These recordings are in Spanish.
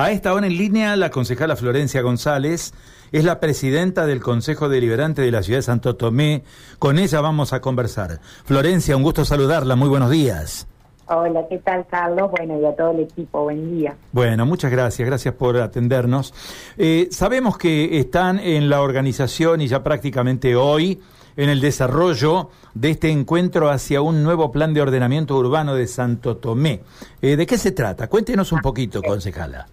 A esta hora en línea, la concejala Florencia González es la presidenta del Consejo Deliberante de la Ciudad de Santo Tomé. Con ella vamos a conversar. Florencia, un gusto saludarla. Muy buenos días. Hola, ¿qué tal, Carlos? Bueno, y a todo el equipo, buen día. Bueno, muchas gracias, gracias por atendernos. Eh, sabemos que están en la organización y ya prácticamente hoy en el desarrollo de este encuentro hacia un nuevo plan de ordenamiento urbano de Santo Tomé. Eh, ¿De qué se trata? Cuéntenos un poquito, concejala.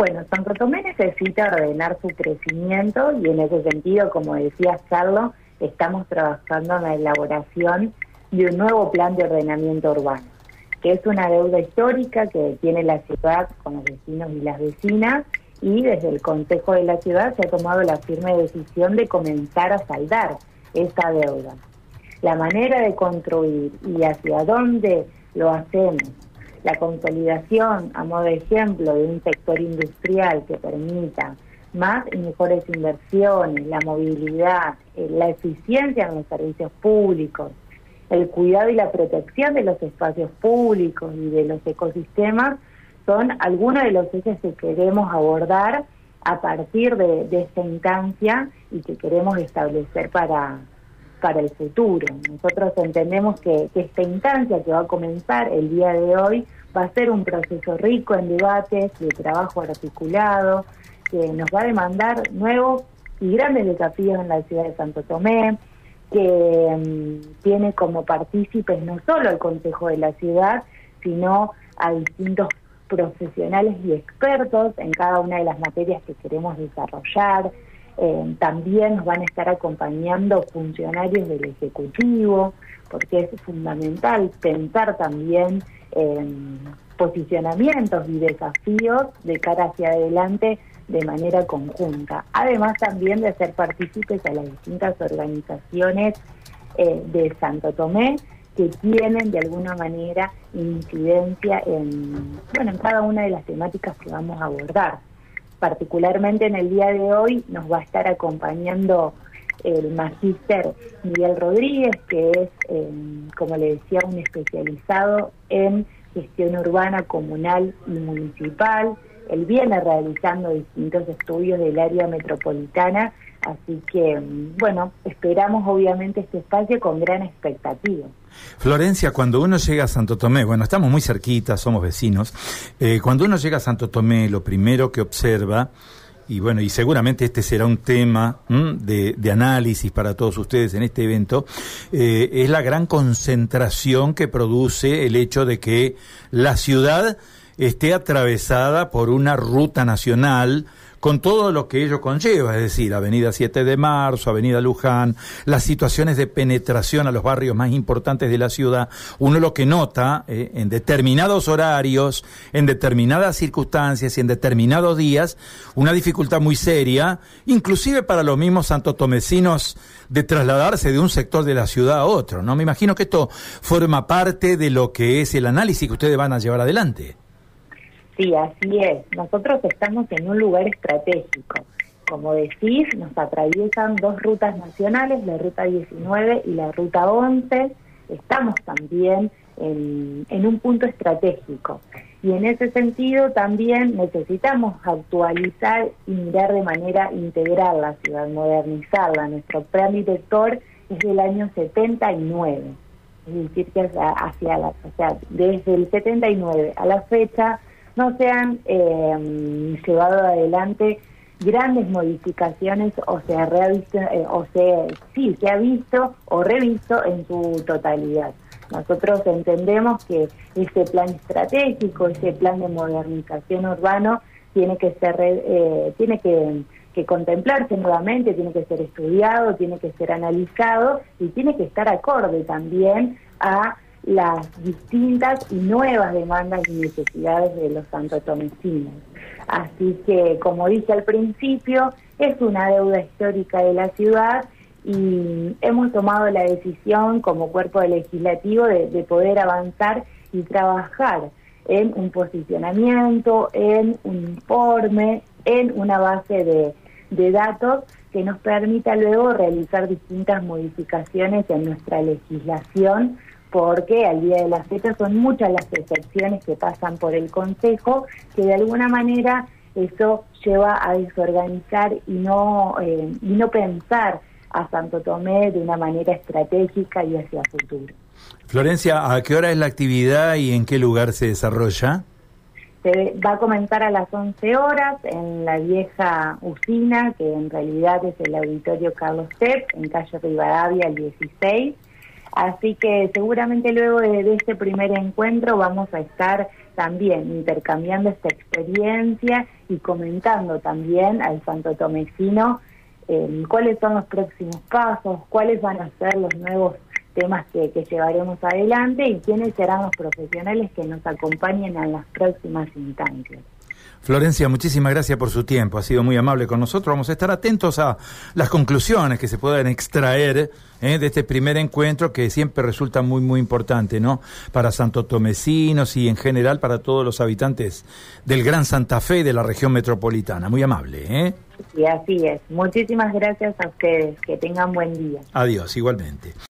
Bueno, Santo Tomé necesita ordenar su crecimiento y en ese sentido, como decía Carlos, estamos trabajando en la elaboración de un nuevo plan de ordenamiento urbano que es una deuda histórica que tiene la ciudad con los vecinos y las vecinas y desde el Consejo de la Ciudad se ha tomado la firme decisión de comenzar a saldar esa deuda. La manera de construir y hacia dónde lo hacemos, la consolidación, a modo de ejemplo, de un sector industrial que permita más y mejores inversiones, la movilidad, eh, la eficiencia en los servicios públicos, el cuidado y la protección de los espacios públicos y de los ecosistemas son algunos de los ejes que queremos abordar a partir de, esta instancia y que queremos establecer para, para el futuro. Nosotros entendemos que, esta instancia que va a comenzar el día de hoy va a ser un proceso rico en debates, de trabajo articulado, que nos va a demandar nuevos y grandes desafíos en la ciudad de Santo Tomé, que mm, tiene como partícipes no solo al Consejo de la Ciudad, sino a distintos profesionales y expertos en cada una de las materias que queremos desarrollar. Eh, también nos van a estar acompañando funcionarios del Ejecutivo, porque es fundamental pensar también en posicionamientos y desafíos de cara hacia adelante de manera conjunta. Además también de hacer partícipes a las distintas organizaciones eh, de Santo Tomé que tienen de alguna manera incidencia en, bueno, en cada una de las temáticas que vamos a abordar. Particularmente en el día de hoy nos va a estar acompañando el magíster Miguel Rodríguez, que es, eh, como le decía, un especializado en gestión urbana, comunal y municipal. Él viene realizando distintos estudios del área metropolitana, así que, bueno, esperamos obviamente este espacio con gran expectativa. Florencia, cuando uno llega a Santo Tomé, bueno, estamos muy cerquita, somos vecinos, eh, cuando uno llega a Santo Tomé, lo primero que observa, y bueno, y seguramente este será un tema de, análisis para todos ustedes en este evento, eh, es la gran concentración que produce el hecho de que la ciudad esté atravesada por una ruta nacional con todo lo que ello conlleva, es decir, Avenida 7 de Marzo, Avenida Luján, las situaciones de penetración a los barrios más importantes de la ciudad, uno lo que nota eh, en determinados horarios, en determinadas circunstancias y en determinados días, una dificultad muy seria, inclusive para los mismos santotomecinos de trasladarse de un sector de la ciudad a otro, ¿no? Me imagino que esto forma parte de lo que es el análisis que ustedes van a llevar adelante. Sí, así es. Nosotros estamos en un lugar estratégico. Como decís, nos atraviesan dos rutas nacionales, la ruta 19 y la ruta 11. Estamos también en, un punto estratégico. Y en ese sentido también necesitamos actualizar y mirar de manera integral la ciudad, modernizarla. Nuestro plan director es del año 79. Es decir, que hacia la, o sea, desde el 79 a la fecha no se han eh, llevado adelante grandes modificaciones o se ha revisto, eh, o se, sí, se ha visto o revisto en su totalidad. Nosotros entendemos que ese plan estratégico, ese plan de modernización urbano tiene que ser, eh, tiene que, que contemplarse nuevamente, tiene que ser estudiado, tiene que ser analizado y tiene que estar acorde también a las distintas y nuevas demandas y necesidades de los santotomecinos. Así que, como dije al principio, es una deuda histórica de la ciudad y hemos tomado la decisión como cuerpo legislativo de, poder avanzar y trabajar en un posicionamiento, en un informe, en una base de, de datos que nos permita luego realizar distintas modificaciones en nuestra legislación porque al día de la fecha son muchas las excepciones que pasan por el Consejo, que de alguna manera eso lleva a desorganizar y no, eh, y no pensar a Santo Tomé de una manera estratégica y hacia futuro. Florencia, ¿a qué hora es la actividad y en qué lugar se desarrolla? Se va a comenzar a las 11 horas en la vieja usina, que en realidad es el auditorio Carlos Tepp, en calle Rivadavia, el 16. Así que seguramente luego de, este primer encuentro vamos a estar también intercambiando esta experiencia y comentando también al Santo Tomecino eh, cuáles son los próximos pasos, cuáles van a ser los nuevos temas que, llevaremos adelante y quiénes serán los profesionales que nos acompañen en las próximas instancias. Florencia, muchísimas gracias por su tiempo, ha sido muy amable con nosotros. Vamos a estar atentos a las conclusiones que se puedan extraer eh, de este primer encuentro que siempre resulta muy, muy importante, ¿no? Para Santo Tomecinos y en general para todos los habitantes del Gran Santa Fe y de la región metropolitana. Muy amable, ¿eh? Y así es. Muchísimas gracias a ustedes. Que tengan buen día. Adiós, igualmente.